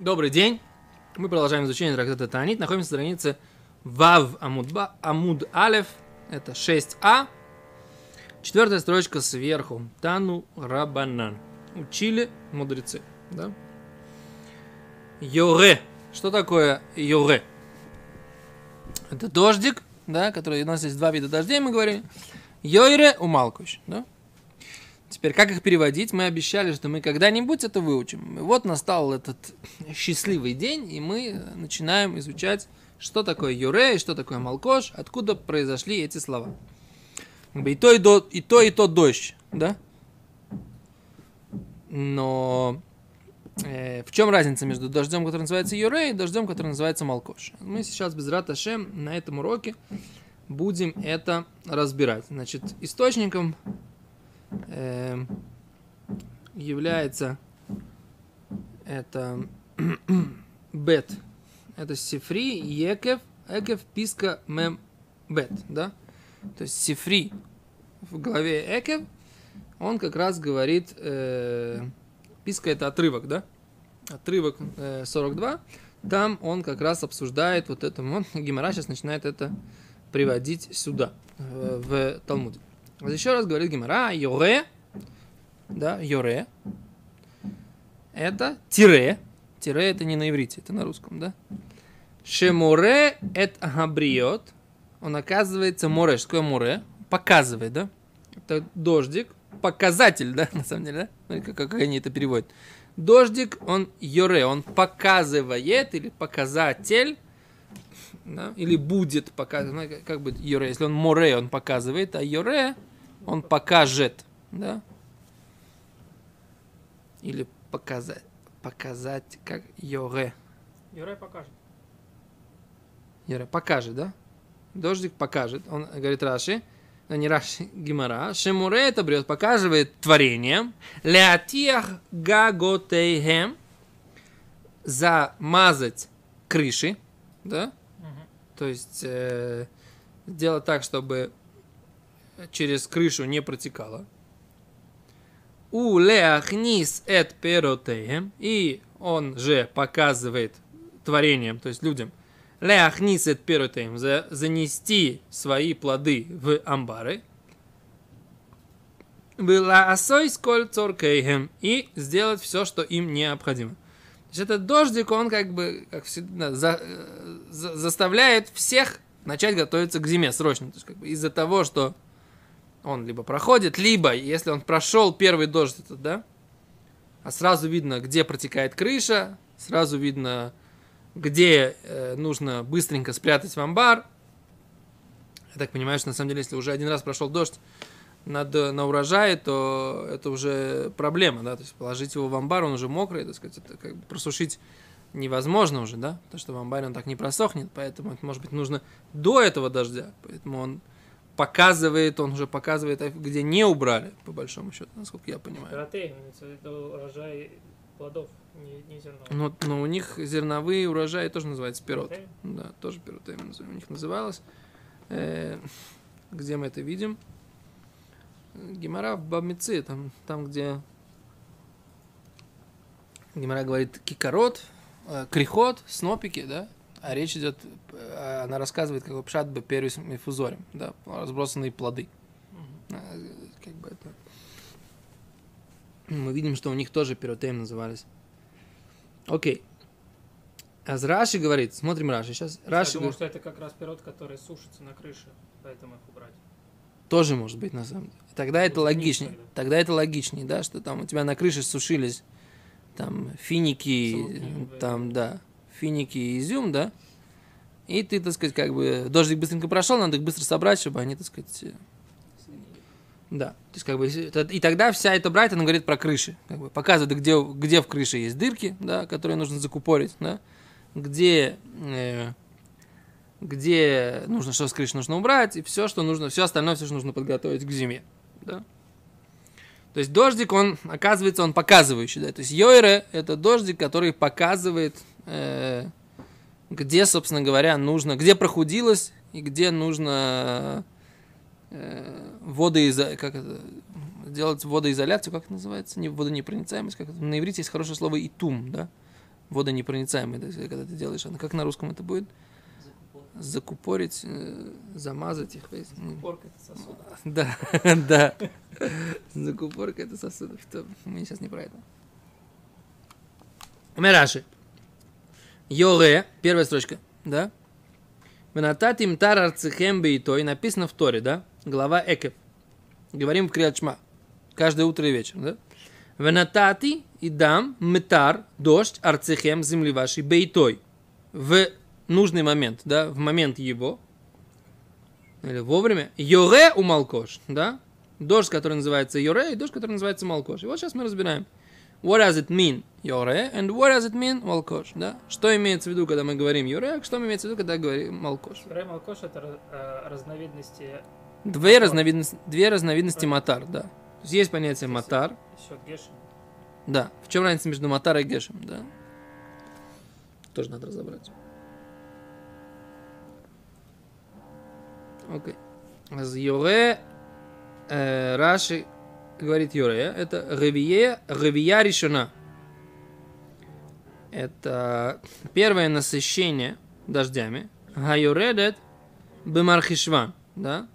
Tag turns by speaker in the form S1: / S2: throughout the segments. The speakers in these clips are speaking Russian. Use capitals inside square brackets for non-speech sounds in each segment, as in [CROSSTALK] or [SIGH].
S1: Добрый день. Мы продолжаем изучение трактата Таанит. Находимся на странице Вав Амудба, Амуд Алев. Это 6А. Четвертая строчка сверху. Тану Рабанан. Учили мудрецы. Да? Йоре. Что такое йоре? Это дождик, да, который у нас есть два вида дождей, мы говорили. Йойре умалкуш, да? Теперь, как их переводить? Мы обещали, что мы когда-нибудь это выучим. И вот настал этот [LAUGHS] счастливый день, и мы начинаем изучать, что такое юре, что такое малкош, откуда произошли эти слова. И то, и, то, и то, и то дождь, да? Но э, в чем разница между дождем, который называется юре, и дождем, который называется малкош? Мы сейчас без раташем на этом уроке будем это разбирать. Значит, источником э, является это [CLEARS THROAT] бет. Это сифри, екев, экев, писка, мем, бет, да? То есть сифри в главе экев, он как раз говорит, э, писка это отрывок, да? Отрывок э, 42, там он как раз обсуждает вот это, вот, [LAUGHS] Гимара сейчас начинает это приводить сюда, в, в Талмуде. Вот еще раз говорит Гимара, йоре, да, йоре, это тире, тире это не на иврите, это на русском, да. Шеморе эт агабриот, он оказывается море, что такое море? Показывает, да? Это дождик, показатель, да, [LAUGHS] на самом деле, да? Как, как они это переводят. Дождик, он йоре, он показывает или показатель, да? или будет показывать, ну, как бы йоре, если он море, он показывает, а йоре, он покажет, да? Или показать, показать, как Йоре.
S2: Юрай покажет.
S1: Йоре покажет, да? Дождик покажет. Он говорит Раши, но не Раши, Гимара. Шемуре это брет, показывает творением. Леатиах гаготейхем. Замазать крыши, да? То есть э, сделать так, чтобы через крышу не протекало. У леахнис эт перотеем. И он же показывает творением, то есть людям, леахнис эт перотеем, за, занести свои плоды в амбары. Была осой сколь цоркейхем. И сделать все, что им необходимо. То есть этот дождик, он как бы, как всегда, за, за, заставляет всех начать готовиться к зиме срочно. То есть как бы из-за того, что он либо проходит, либо, если он прошел первый дождь, этот, да, а сразу видно, где протекает крыша, сразу видно, где э, нужно быстренько спрятать в амбар. Я так понимаю, что на самом деле, если уже один раз прошел дождь над, на урожае, то это уже проблема, да, то есть положить его в амбар, он уже мокрый, так сказать, это как бы просушить невозможно уже, да, потому что в амбаре он так не просохнет, поэтому, может быть, нужно до этого дождя, поэтому он показывает, он уже показывает, где не убрали, по большому счету, насколько я понимаю.
S2: Протеин, это урожай плодов, не, не зерно.
S1: Но, но у них зерновые урожаи тоже называются пирот. Да, тоже пиротеин у них называлось. Э, где мы это видим? Гемора в Бабмице, там, там где Гемора говорит кикорот, э, крихот, снопики, да, а речь идет, э, она рассказывает, как пшат бы первый мифузорем, да, разбросанные плоды. Mm-hmm. Как бы это... Мы видим, что у них тоже пиротеем назывались. Окей. А Раши говорит, смотрим Раши. Сейчас Раши
S2: Я думаю, что это как раз пирот, который сушится на крыше, поэтому их убрать.
S1: Тоже может быть, на самом деле. Тогда это логичнее. Тогда. тогда это логичнее, да, что там у тебя на крыше сушились там финики, Солки, там, да финики и изюм, да, и ты, так сказать, как бы, дождик быстренько прошел, надо их быстро собрать, чтобы они, так сказать, э, да, то есть как бы и тогда вся эта брать, она говорит про крыши, как бы показывает, где, где в крыше есть дырки, да, которые нужно закупорить, да, где, э, где нужно что с крыши нужно убрать и все, что нужно, все остальное, все, что нужно подготовить к зиме, да. То есть дождик, он, оказывается, он показывающий, да, то есть йойре – это дождик, который показывает где, собственно говоря, нужно, где прохудилось и где нужно э, водоизо... как это, делать водоизоляцию, как это называется, не водонепроницаемость, как это, на иврите есть хорошее слово итум, да, водонепроницаемый, сказать, когда ты делаешь. А как на русском это будет? Закупорить, э, замазать их. весь. М.
S2: Порка это сосуд. [LAUGHS]
S1: Да, [LAUGHS] да. Закупорка это сосудов. Мы сейчас не про это. Мераши. Йоле, первая строчка, да? Венататим тар арцехем бейтой, написано в Торе, да? Глава Экев. Говорим в Криачма. Каждое утро и вечер, да? Венатати и дам метар, дождь, арцехем, земли вашей, бейтой. В нужный момент, да? В момент его, или вовремя. Йоре Малкош, да? Дождь, который называется Йоре, и дождь, который называется Малкош. И вот сейчас мы разбираем. What does it mean Йоре, and what does it mean Малкош, да? Что имеется в виду, когда мы говорим Йоре, а что имеется в виду, когда говорим Малкош?
S2: Рэй Малкош это э, разновидности
S1: Две разновидности, две разновидности матар, да. То есть есть понятие матар,
S2: еще гешем.
S1: да. В чем разница между матар и гешем, да? Тоже надо разобрать. Окей. Аз Йоре, э, Раши говорит Йоре, это ревие, ревия решена. Это первое насыщение дождями. Гайоредет бемархишван, да?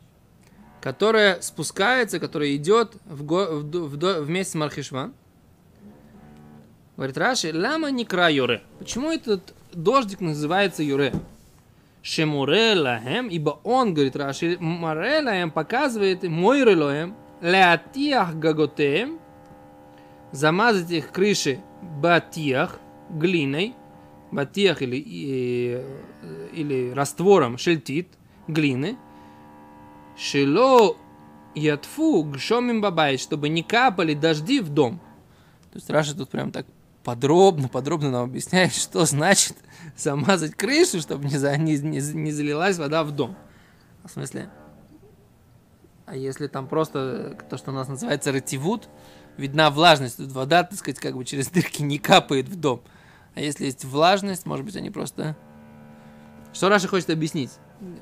S1: Которое спускается, которое идет в го- в в вместе с Мархишван. Говорит Раши, лама не кра Юре. Почему этот дождик называется Юре? Шемуре лахем, ибо он, говорит Раши, море лахем показывает мой релоем, леатиах гаготеем, замазать их крыши батиях, глиной, батиях или, и- или раствором шельтит, глины, шило ятфу гшомим бабай, чтобы не капали дожди в дом. То есть Раша тут прям так подробно, подробно нам объясняет, [LAUGHS] что значит [LAUGHS] замазать крышу, чтобы не, за, не, не, не залилась вода в дом. В смысле? А если там просто то, что у нас называется ретивут, видна влажность, тут вода, так сказать, как бы через дырки не капает в дом. А если есть влажность, может быть, они просто... Что Раша хочет объяснить?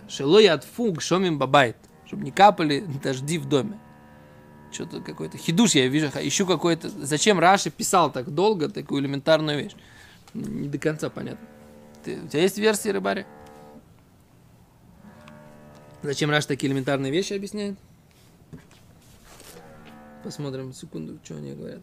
S1: Шелой от фуг шомим бабайт. Чтобы не капали дожди в доме. Что-то какой-то хидуш я вижу, ищу какой-то... Зачем Раши писал так долго такую элементарную вещь? Не до конца понятно. Ты- у тебя есть версии, рыбари? Зачем Раш такие элементарные вещи объясняет? Посмотрим секунду, что они говорят.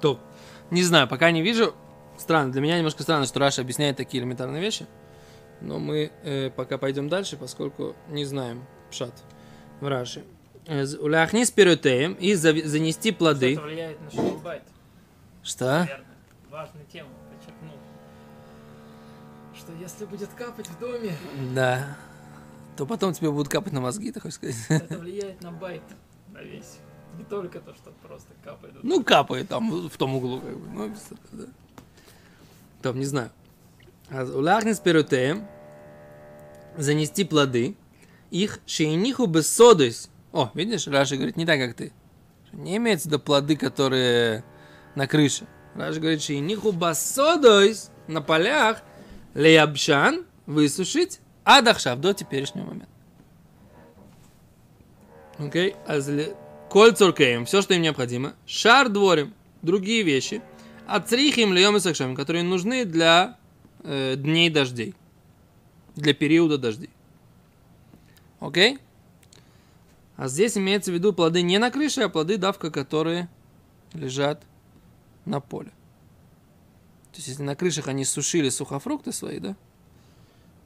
S1: То. Не знаю, пока не вижу. Странно, для меня немножко странно, что Раша объясняет такие элементарные вещи. Но мы э, пока пойдем дальше, поскольку не знаем пшат в Раши. Э, Уляхнис перетеем и занести
S2: Что
S1: плоды.
S2: это влияет на шалбайт?
S1: Что?
S2: Наверное. Важную тему подчеркнул. Что если будет капать в доме,
S1: Да. То потом тебе будут капать на мозги, ты хочешь сказать?
S2: это влияет на байт, на весь. Не только то, что просто капает.
S1: Ну, капает там, в том углу, как бы. Ну, да. Там, не знаю. А Уляхнис перетеем занести плоды, их шейниху без содойс. О, видишь, Раша говорит не так, как ты. Не имеется виду плоды, которые на крыше. Раша говорит, шейниху басодойс на полях леябшан высушить адахшав до теперешнего момента. Окей, зле- коль все, что им необходимо, шар дворим, другие вещи, ацрихим льем и сакшам, которые нужны для э, дней дождей, для периода дождей. Окей? А здесь имеется в виду плоды не на крыше, а плоды давка, которые лежат на поле. То есть, если на крышах они сушили сухофрукты свои, да,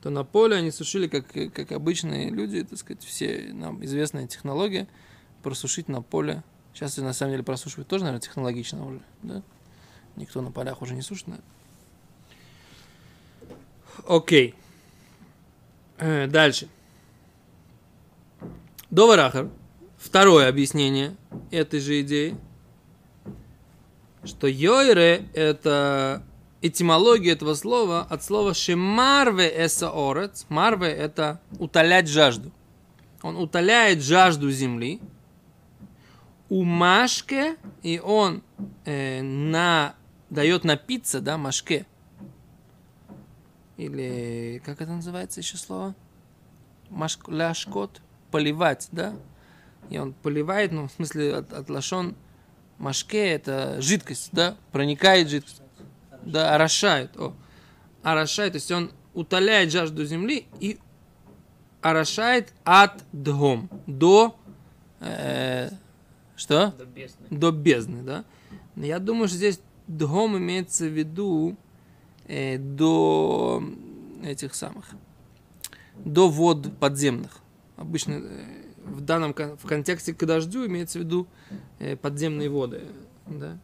S1: то на поле они сушили, как, как обычные люди, так сказать, все нам известная технология, просушить на поле. Сейчас на самом деле просушивать тоже, наверное, технологично уже, да? Никто на полях уже не сушит, наверное. Окей. Э, дальше. Доварахар. Второе объяснение этой же идеи, что йойре – это этимология этого слова от слова шемарве эсаорец. Марве – это утолять жажду. Он утоляет жажду земли. У Машке, и он э, дает напиться, да, машке. Или, как это называется еще слово? Маш, ляшкот, поливать, да? И он поливает, ну, в смысле, от, от лашон машке, это жидкость, да? Проникает жидкость. Да, орошает. О. Орошает, то есть он утоляет жажду земли и орошает от дгом, до э, что?
S2: До бездны.
S1: До бездны, да? Я думаю, что здесь дгом имеется в виду э, до этих самых, до вод подземных. Обычно э, в данном в контексте к дождю имеется в виду э, подземные воды, да?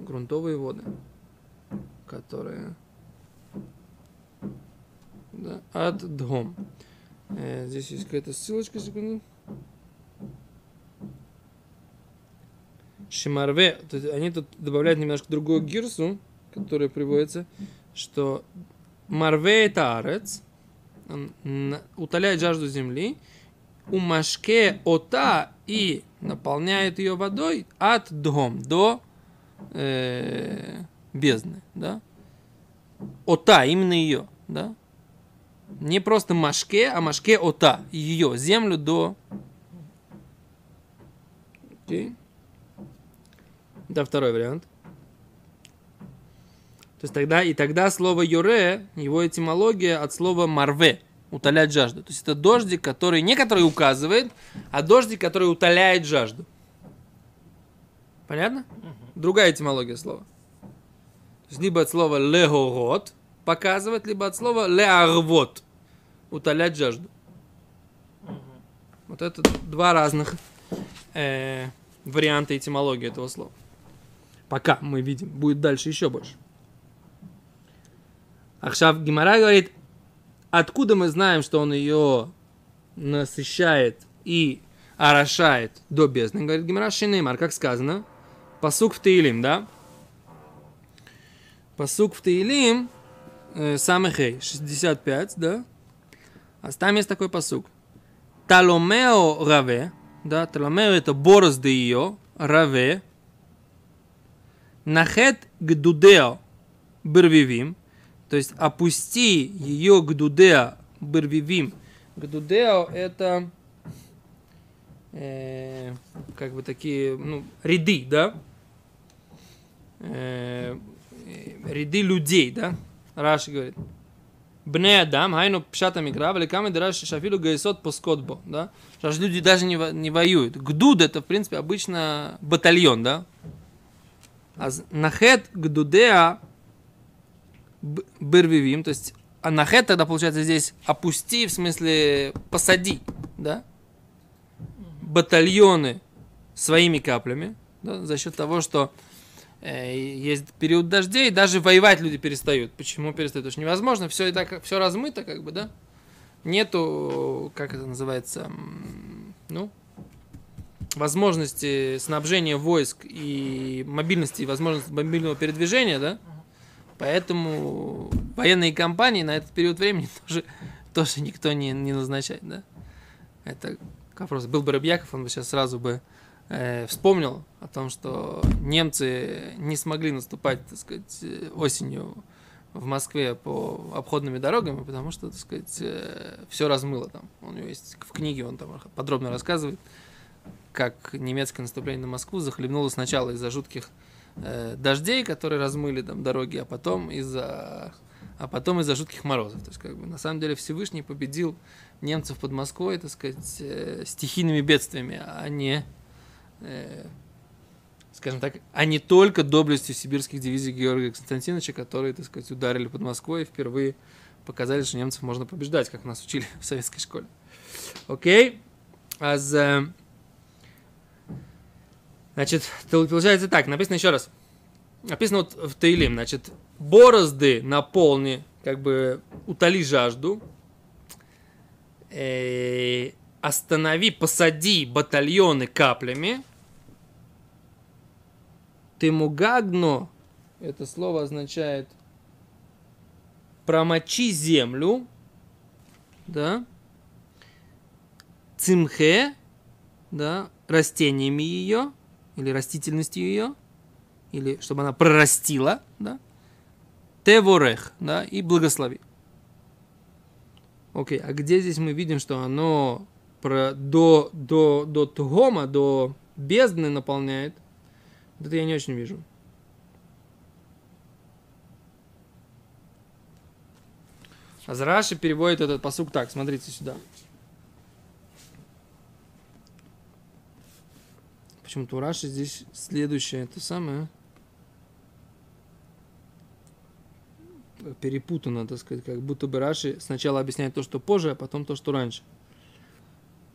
S1: грунтовые воды, которые да, от дгом. Э, здесь есть какая-то ссылочка, секунду. Шимарве, то есть они тут добавляют немножко другую гирсу, которая приводится, что Марве это арец, он утоляет жажду земли, у машке ота и наполняет ее водой от дом до э, бездны, да? Ота, именно ее, да? Не просто машке, а машке ота, ее, землю до... Окей. Это второй вариант. То есть тогда, и тогда слово юре, его этимология от слова марве, утолять жажду. То есть это дождик, который не который указывает, а дождик, который утоляет жажду. Понятно? Другая этимология слова. То есть либо от слова легорот показывать, либо от слова леарвот утолять жажду. Вот это два разных э, варианта этимологии этого слова. Пока мы видим, будет дальше еще больше. Ахшав Гимара говорит, откуда мы знаем, что он ее насыщает и орошает до бездны? Говорит Гимара Шинеймар, как сказано, посук в Таилим, да? Посук в Таилим, э, Самехей, 65, да? А там есть такой посук. Таломео раве, да, таломео это борозды ее, раве, нахет гдудео бервивим, то есть опусти ее гдудео бервивим. Гдудео это э, как бы такие, ну, ряды, да? Э, э, ряды людей, да? Раши говорит. Бне Адам, хайну пшата микра, великами дыраш шафилу гайсот поскот бо, да? Потому что люди даже не, во- не воюют. Гдуд это, в принципе, обычно батальон, да? А нахет гдудеа б- бервивим, то есть а нахет тогда получается здесь опусти, в смысле посади, да? Батальоны своими каплями, да, за счет того, что э, есть период дождей, даже воевать люди перестают. Почему перестают? Потому что невозможно, все и так, все размыто, как бы, да? Нету, как это называется, ну, возможности снабжения войск и мобильности, возможности мобильного передвижения, да? Поэтому военные кампании на этот период времени [LAUGHS] тоже, тоже никто не, не назначает, да? Это к вопросу. Был бы Рыбьяков, он бы сейчас сразу бы э, вспомнил о том, что немцы не смогли наступать, так сказать, э, осенью в Москве по обходными дорогами, потому что, так сказать, все размыло там. У него есть в книге, он там подробно рассказывает, как немецкое наступление на Москву захлебнуло сначала из-за жутких э, дождей, которые размыли там дороги, а потом из-за а потом из-за жутких морозов. То есть, как бы, на самом деле, Всевышний победил немцев под Москвой, так сказать, э, стихийными бедствиями, а не, э, скажем так, а не только доблестью сибирских дивизий Георгия Константиновича, которые, так сказать, ударили под Москвой и впервые показали, что немцев можно побеждать, как нас учили [LAUGHS] в советской школе. Окей? А за... Значит, получается так, написано еще раз. Написано вот в Таилим, значит, борозды наполни, как бы утоли жажду, э, останови, посади батальоны каплями, ты мугагно, это слово означает промочи землю, да, цимхе, да, растениями ее, или растительностью ее, или чтобы она прорастила, да, теворех, да, и благослови. Окей, а где здесь мы видим, что оно про, до, до, до тугома, до бездны наполняет? Это я не очень вижу. Азраши переводит этот посук так, смотрите сюда. Почему-то у Раши здесь следующее, это самое. Перепутано, так сказать, как будто бы Раши сначала объясняет то, что позже, а потом то, что раньше.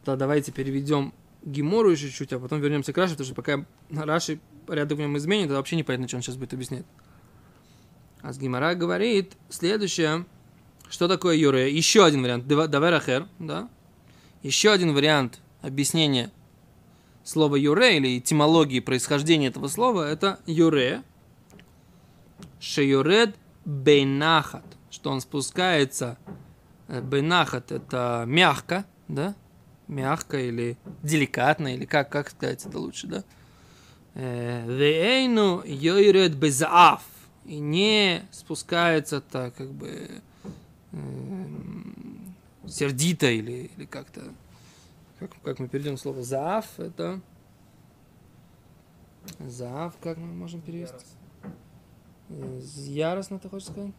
S1: Да, давайте переведем Гимору еще чуть, а потом вернемся к Раши, потому что пока Раши порядок в нем изменит, это вообще непонятно, что он сейчас будет объяснять. А с Гимара говорит следующее. Что такое юре? Еще один вариант. Даверахер, да? Еще один вариант объяснения слова юре или этимологии происхождения этого слова это юре. Шеюред бейнахат. Что он спускается. Э, бейнахат это мягко, да? Мягко или деликатно, или как, как сказать это лучше, да? Э, Вейну йойред безаф. И не спускается так, как бы сердито или, или как-то, как, как мы перейдем слово заав, это заав, как мы можем перевести? Яростно, Яростно ты хочешь сказать?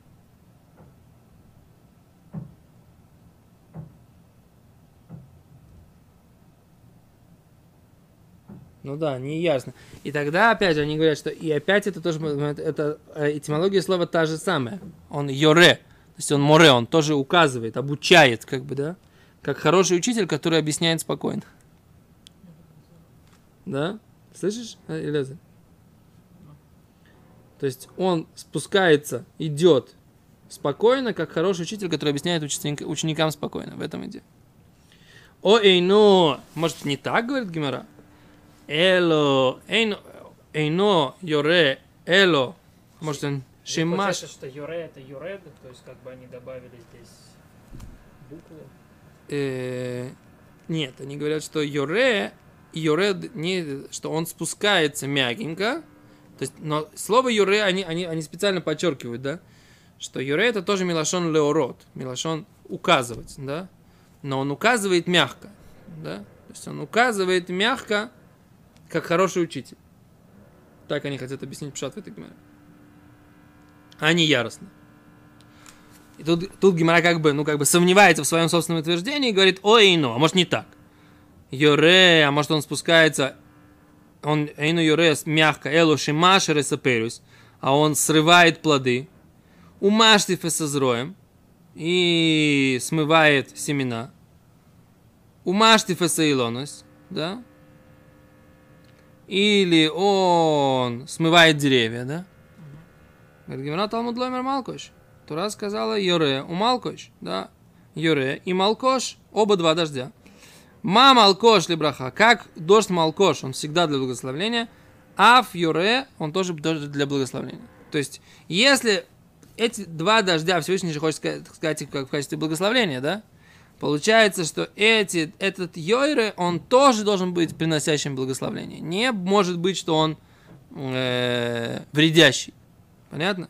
S1: Ну да, не ясно. И тогда опять они говорят, что и опять это тоже, это этимология слова та же самая. Он йоре. То есть он море, он тоже указывает, обучает, как бы, да? Как хороший учитель, который объясняет спокойно. Да? Слышишь, Элеза? То есть он спускается, идет спокойно, как хороший учитель, который объясняет ученикам спокойно. В этом идея. О, эйно, может не так, говорит Гимара? Эло, эйно, эйно, йоре, эло. Может он
S2: Шимаш. Получается, что юре это юред, то есть как бы они добавили здесь букву.
S1: Э, нет, они говорят, что юре, юред, не, что он спускается мягенько. То есть, но слово юре они, они, они специально подчеркивают, да, что юре это тоже милашон леород, милашон указывать, да, но он указывает мягко, да, то есть он указывает мягко, как хороший учитель. Так они хотят объяснить пшат в этой гмере а не яростно. И тут, тут Гимара как бы, ну, как бы сомневается в своем собственном утверждении и говорит, ой, ну, а может не так. Йоре, а может он спускается, он, эйну йоре, мягко, элу шимашере саперюс, а он срывает плоды, умашти фесозроем и смывает семена, умашти фесаилонус, да, или он смывает деревья, да, Говорит, Гимара Талмуд Ломер. Тура сказала Йоре у Малкош, да, Йоре и Малкош, оба два дождя. Ма Малкош либраха, как дождь Малкош, он всегда для благословения, Аф Йоре, он тоже для благословения. То есть, если эти два дождя Всевышний же хочет сказать, как в качестве благословения, да, Получается, что эти, этот Йойре, он тоже должен быть приносящим благословение. Не может быть, что он э, вредящий. Понятно?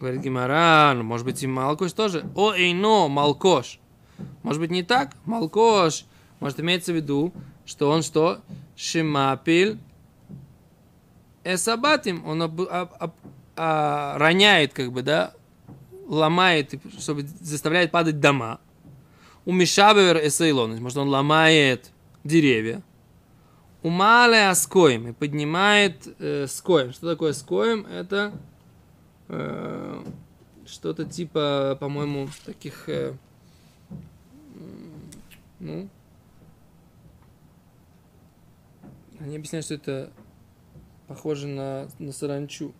S1: Говорит Гимара, ну, может быть, и Малкош тоже. О, эйно, Малкош. Может быть, не так? Малкош. Может, имеется в виду, что он что? Шимапиль эсабатим. Он об, об, об, а, роняет, как бы, да, ломает, чтобы заставляет падать дома. У Мишабевер эсейлон. Может, он ломает деревья. Умале аскоем и поднимает э, скоем. Что такое скоем? Это э, что-то типа, по-моему, таких, э, ну, они объясняют, что это похоже на, на саранчу.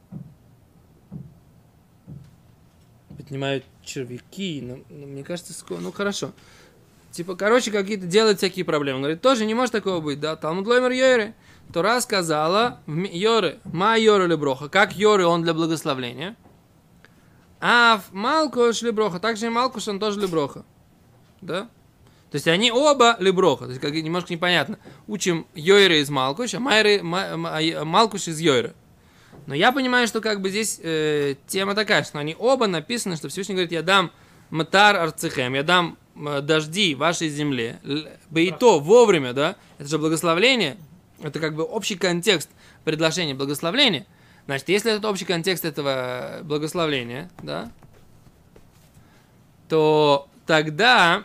S1: Поднимают червяки, но, но мне кажется, скоем. Ну хорошо. Типа, короче, какие-то делают всякие проблемы. Он говорит, тоже не может такого быть, да? Талмуд Лоймер Йоре. Тора сказала, Йоре, ма Йоре леброха, как Йоре он для благословления. А в Малкош леброха, также и Малкош он тоже леброха. Да? То есть они оба леброха, то есть как немножко непонятно. Учим Йойра из Малкуш, а Майры, а Малкуш из Йойра. Но я понимаю, что как бы здесь э, тема такая, что они оба написаны, что Всевышний говорит, я дам Матар Арцехем, я дам э, дожди вашей земле. Бы и то вовремя, да? Это же благословление. Это как бы общий контекст предложения благословления. Значит, если это общий контекст этого благословления, да, то тогда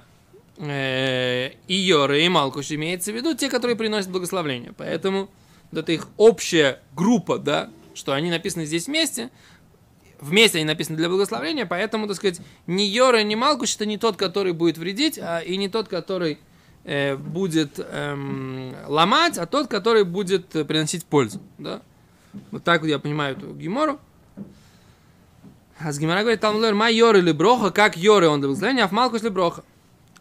S1: э, и Йоры, и Малкуш имеется в виду те, которые приносят благословление. Поэтому вот это их общая группа, да, что они написаны здесь вместе, вместе они написаны для благословения, поэтому, так сказать, ни Йора, ни Малкуш это не тот, который будет вредить, а и не тот, который э, будет эм, ломать, а тот, который будет приносить пользу. Да? Вот так вот я понимаю эту гемору. А с Гимара говорит, там ма Йоры или Броха, как Йоры он для благословения, а в Малкуш ли Броха.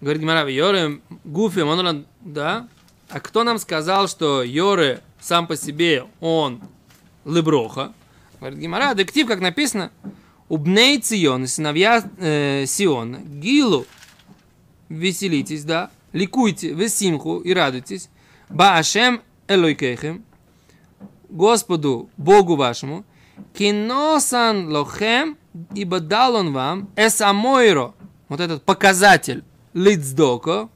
S1: Говорит Гимара, Йоры, Гуфи, он, да? А кто нам сказал, что Йоры сам по себе, он леброха. Говорит Гимара, дектив, как написано, убней Цион, сыновья э, Сиона, Гилу, веселитесь, да, ликуйте, весимху и радуйтесь, Баашем Элойкехем, Господу, Богу вашему, киносан лохем, ибо дал он вам эсамойро, вот этот показатель лицдоко,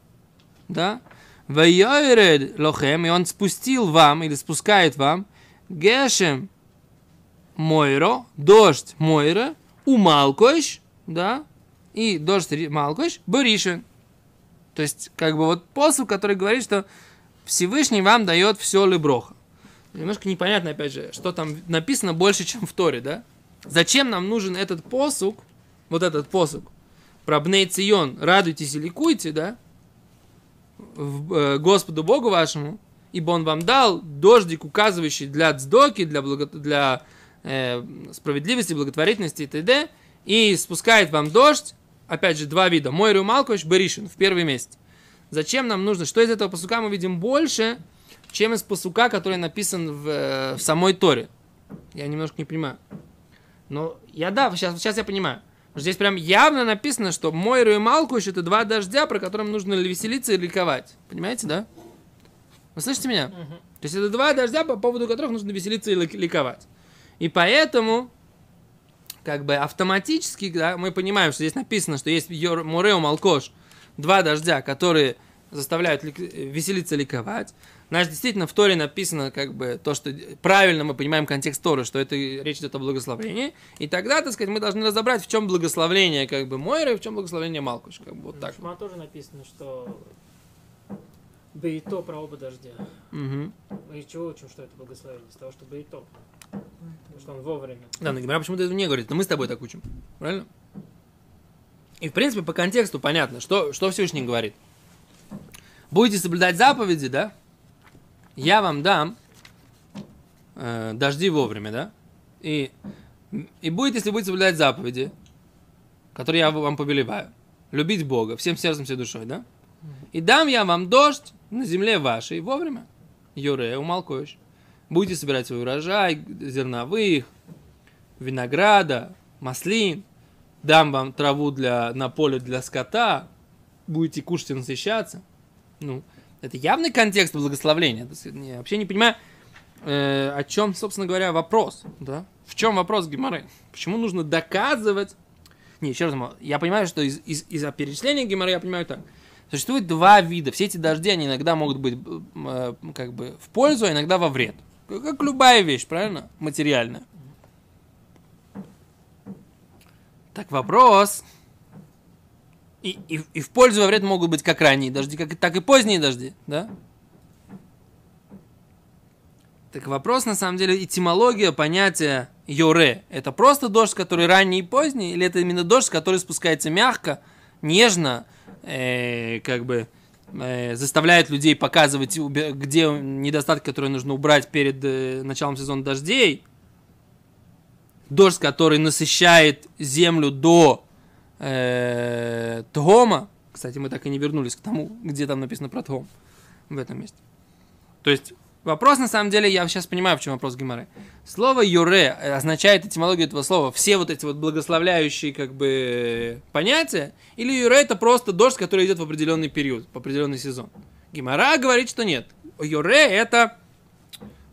S1: да, Вайойред лохем, и он спустил вам, или спускает вам, Гешем Мойро, дождь Мойра, у Малкош, да, и дождь Малкош, Боришин. То есть, как бы вот посыл, который говорит, что Всевышний вам дает все леброха. Немножко непонятно, опять же, что там написано больше, чем в Торе, да? Зачем нам нужен этот посук, вот этот посук, про Бней Цион, радуйтесь и ликуйте, да? В, э, Господу Богу вашему, ибо он вам дал дождик, указывающий для цдоки, для, благо, для э, справедливости, благотворительности и т.д. И спускает вам дождь, опять же, два вида, Мойру Малкович, Беришин, в первый месяц. Зачем нам нужно? Что из этого посука мы видим больше, чем из посука, который написан в, э, в самой Торе? Я немножко не понимаю. Но я да, сейчас, сейчас я понимаю. Здесь прям явно написано, что Мойру и Малкуш это два дождя, про которым нужно веселиться и ликовать. Понимаете, да? Вы слышите меня? Угу. То есть это два дождя, по поводу которых нужно веселиться и ликовать. И поэтому, как бы автоматически, да, мы понимаем, что здесь написано, что есть Мурео Малкош, два дождя, которые заставляют веселиться, ликовать. Значит, действительно, в Торе написано, как бы, то, что правильно мы понимаем контекст Торы, что это речь идет о благословении. И тогда, так сказать, мы должны разобрать, в чем благословение, как бы, Мойры, в чем благословение Малкуш. Как бы, вот так.
S2: Шма тоже написано, что Бейто про оба дождя. Угу. Из чего учим, что это благословение? Из того, что Бейто. Потому что он вовремя.
S1: Да, но Гимара почему-то этого не говорит, но мы с тобой так учим. Правильно? И, в принципе, по контексту понятно, что, что Всевышний говорит. Будете соблюдать заповеди, да? Я вам дам э, дожди вовремя, да? И, и будет, если будете соблюдать заповеди, которые я вам повелеваю, любить Бога всем сердцем, всей душой, да? И дам я вам дождь на земле вашей вовремя. Юре, умалкуешь. Будете собирать свой урожай, зерновых, винограда, маслин. Дам вам траву для, на поле для скота. Будете кушать и насыщаться. Ну, это явный контекст благословления. Я вообще не понимаю, э, о чем, собственно говоря, вопрос. Да? В чем вопрос Гимары? Почему нужно доказывать? Не, еще раз, я понимаю, что из, из, из-за перечисления Гимары я понимаю так – Существует два вида. Все эти дожди, они иногда могут быть э, как бы в пользу, а иногда во вред. Как любая вещь, правильно? Материальная. Так вопрос. И, и, и в пользу и во вред могут быть как ранние дожди, как, так и поздние дожди, да? Так вопрос, на самом деле, этимология понятия йоре. Это просто дождь, который ранний и поздний, или это именно дождь, который спускается мягко, нежно, э, как бы э, заставляет людей показывать, где недостатки, которые нужно убрать перед э, началом сезона дождей. Дождь, который насыщает землю до э, Тхома. Кстати, мы так и не вернулись к тому, где там написано про Тхом в этом месте. То есть Вопрос, на самом деле, я сейчас понимаю, в чем вопрос Гимары. Слово юре означает этимологию этого слова все вот эти вот благословляющие как бы понятия, или юре это просто дождь, который идет в определенный период, в определенный сезон. Гимара говорит, что нет. Юре это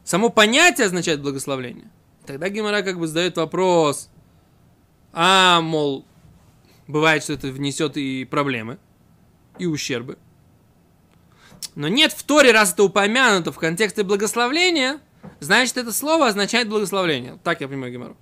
S1: само понятие означает благословление. Тогда Гимара как бы задает вопрос, а, мол, бывает, что это внесет и проблемы, и ущербы. Но нет в Торе, раз это упомянуто в контексте благословления, значит, это слово означает благословление. Так я понимаю Гимару.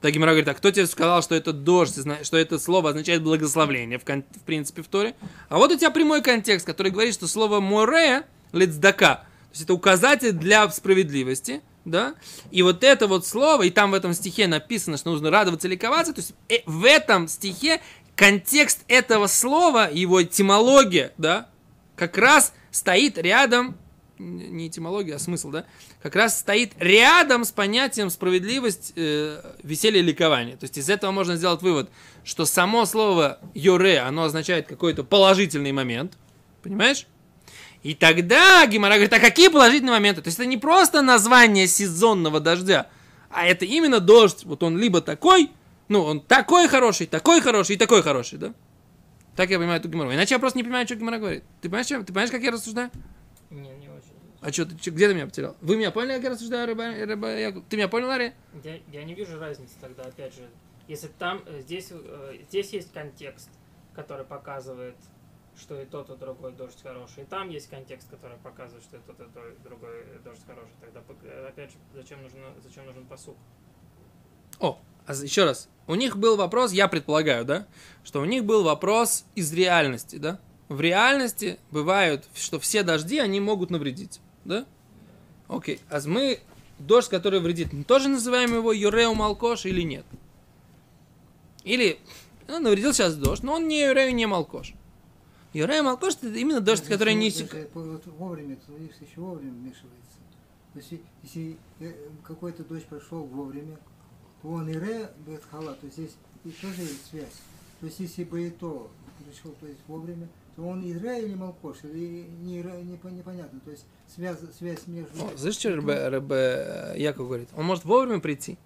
S1: Так Гимара говорит, а кто тебе сказал, что это дождь, что это слово означает благословление, в, кон- в принципе, в Торе? А вот у тебя прямой контекст, который говорит, что слово море, лецдака, то есть это указатель для справедливости, да? И вот это вот слово, и там в этом стихе написано, что нужно радоваться, ликоваться, то есть э, в этом стихе контекст этого слова, его этимология, да, как раз стоит рядом, не этимология, а смысл, да, как раз стоит рядом с понятием справедливость, э, веселье, ликование. То есть из этого можно сделать вывод, что само слово «йоре», оно означает какой-то положительный момент, понимаешь? И тогда Гимара говорит, а какие положительные моменты? То есть это не просто название сезонного дождя, а это именно дождь. Вот он либо такой, ну, он такой хороший, такой хороший и такой хороший, да? Так я понимаю эту Гимару. Иначе я просто не понимаю, что Гимара говорит. Ты понимаешь, чем? Ты понимаешь, как я рассуждаю?
S2: Не, не очень.
S1: А что, ты, чё, где ты меня потерял? Вы меня поняли, как я рассуждаю, рыба, рыба, Яков? Ты меня понял, Ларри?
S2: Я, я не вижу разницы тогда, опять же. Если там, э, здесь, э, здесь есть контекст, который показывает, что и тот, и другой дождь хороший. И там есть контекст, который показывает, что и тот, и другой дождь хороший. Тогда, пок- опять же, зачем, нужно, зачем нужен посук?
S1: О, еще раз. У них был вопрос, я предполагаю, да, что у них был вопрос из реальности, да? В реальности бывают, что все дожди, они могут навредить, да? Окей, а мы дождь, который вредит, мы тоже называем его Юреу Малкош или нет? Или, ну, навредил сейчас дождь, но он не Юреу, не Малкош. Юреу Малкош это именно дождь,
S3: Если
S1: который не...
S3: даже вот вовремя, то если еще вовремя вмешивается. То есть, если э, какой-то дождь прошел вовремя, то он и ре будет хала, то есть здесь и тоже есть связь. То есть если бы и то пришел то есть вовремя, то он и ре или малкош, или не, не, по- непонятно. То есть связь, связь между...
S1: О, слышишь, что Ребе, Ребе Яков говорит? Он может вовремя прийти.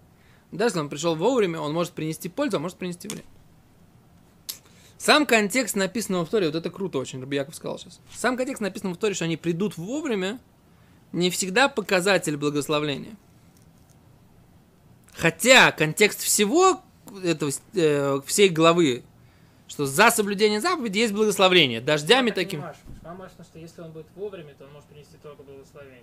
S1: Даже если он пришел вовремя, он может принести пользу, а может принести вред. Сам контекст написанного в Торе, вот это круто очень, Рабби Яков сказал сейчас. Сам контекст написанного в Торе, что они придут вовремя, не всегда показатель благословления. Хотя контекст всего этого, э, всей главы, что за соблюдение заповеди есть благословление. Дождями
S2: Я так
S1: таким.
S2: понимаю, что- понимаешь, что если он будет вовремя, то он может принести только благословение.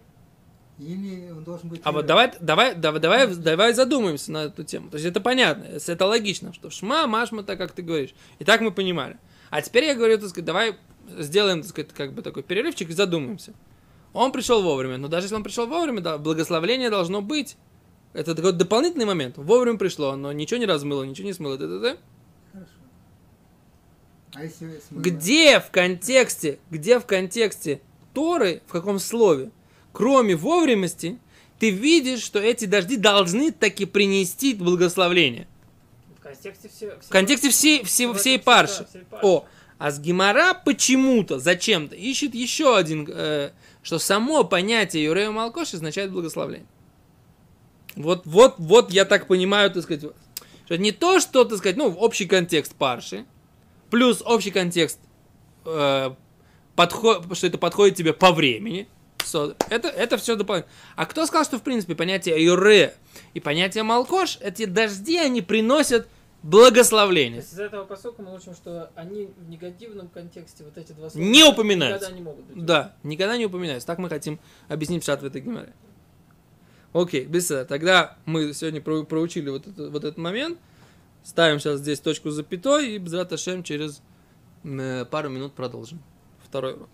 S3: Или он должен быть...
S1: А вот давай, давай, давай, давай, давай задумаемся на эту тему. То есть это понятно, это логично, что шма, машма, так как ты говоришь. И так мы понимали. А теперь я говорю, так сказать, давай сделаем, так сказать, как бы такой перерывчик и задумаемся. Он пришел вовремя, но даже если он пришел вовремя, да, благословление должно быть. Это такой дополнительный момент. Вовремя пришло, но ничего не размыло, ничего не смыло.
S3: Хорошо. А если смыло?
S1: Где в контексте, где в контексте Торы, в каком слове, кроме вовремясти, ты видишь, что эти дожди должны таки принести благословление.
S2: В контексте все...
S1: В контексте всей, всей, всей
S2: всей
S1: парши.
S2: всей парши.
S1: О, а с Гимара почему-то, зачем-то, ищет еще один, э, что само понятие Юрея Малкош означает благословление. Вот, вот, вот я так понимаю, так сказать, что не то, что, так сказать, ну, общий контекст парши, плюс общий контекст, э, подход, что это подходит тебе по времени, Со- это, это все дополнительно. А кто сказал, что, в принципе, понятие Юре и понятие Малкош, эти дожди, они приносят
S2: То
S1: благословление.
S2: есть из этого посылка мы учим, что они в негативном контексте, вот эти два слова,
S1: Не упоминаются.
S2: Никогда не могут быть.
S1: Да, никогда не упоминаются. Так мы хотим объяснить пшат в этой геморе. Окей, без. Тогда мы сегодня про- проучили вот, это- вот этот момент. Ставим сейчас здесь точку запятой и без Шем через э, пару минут продолжим. Второй урок.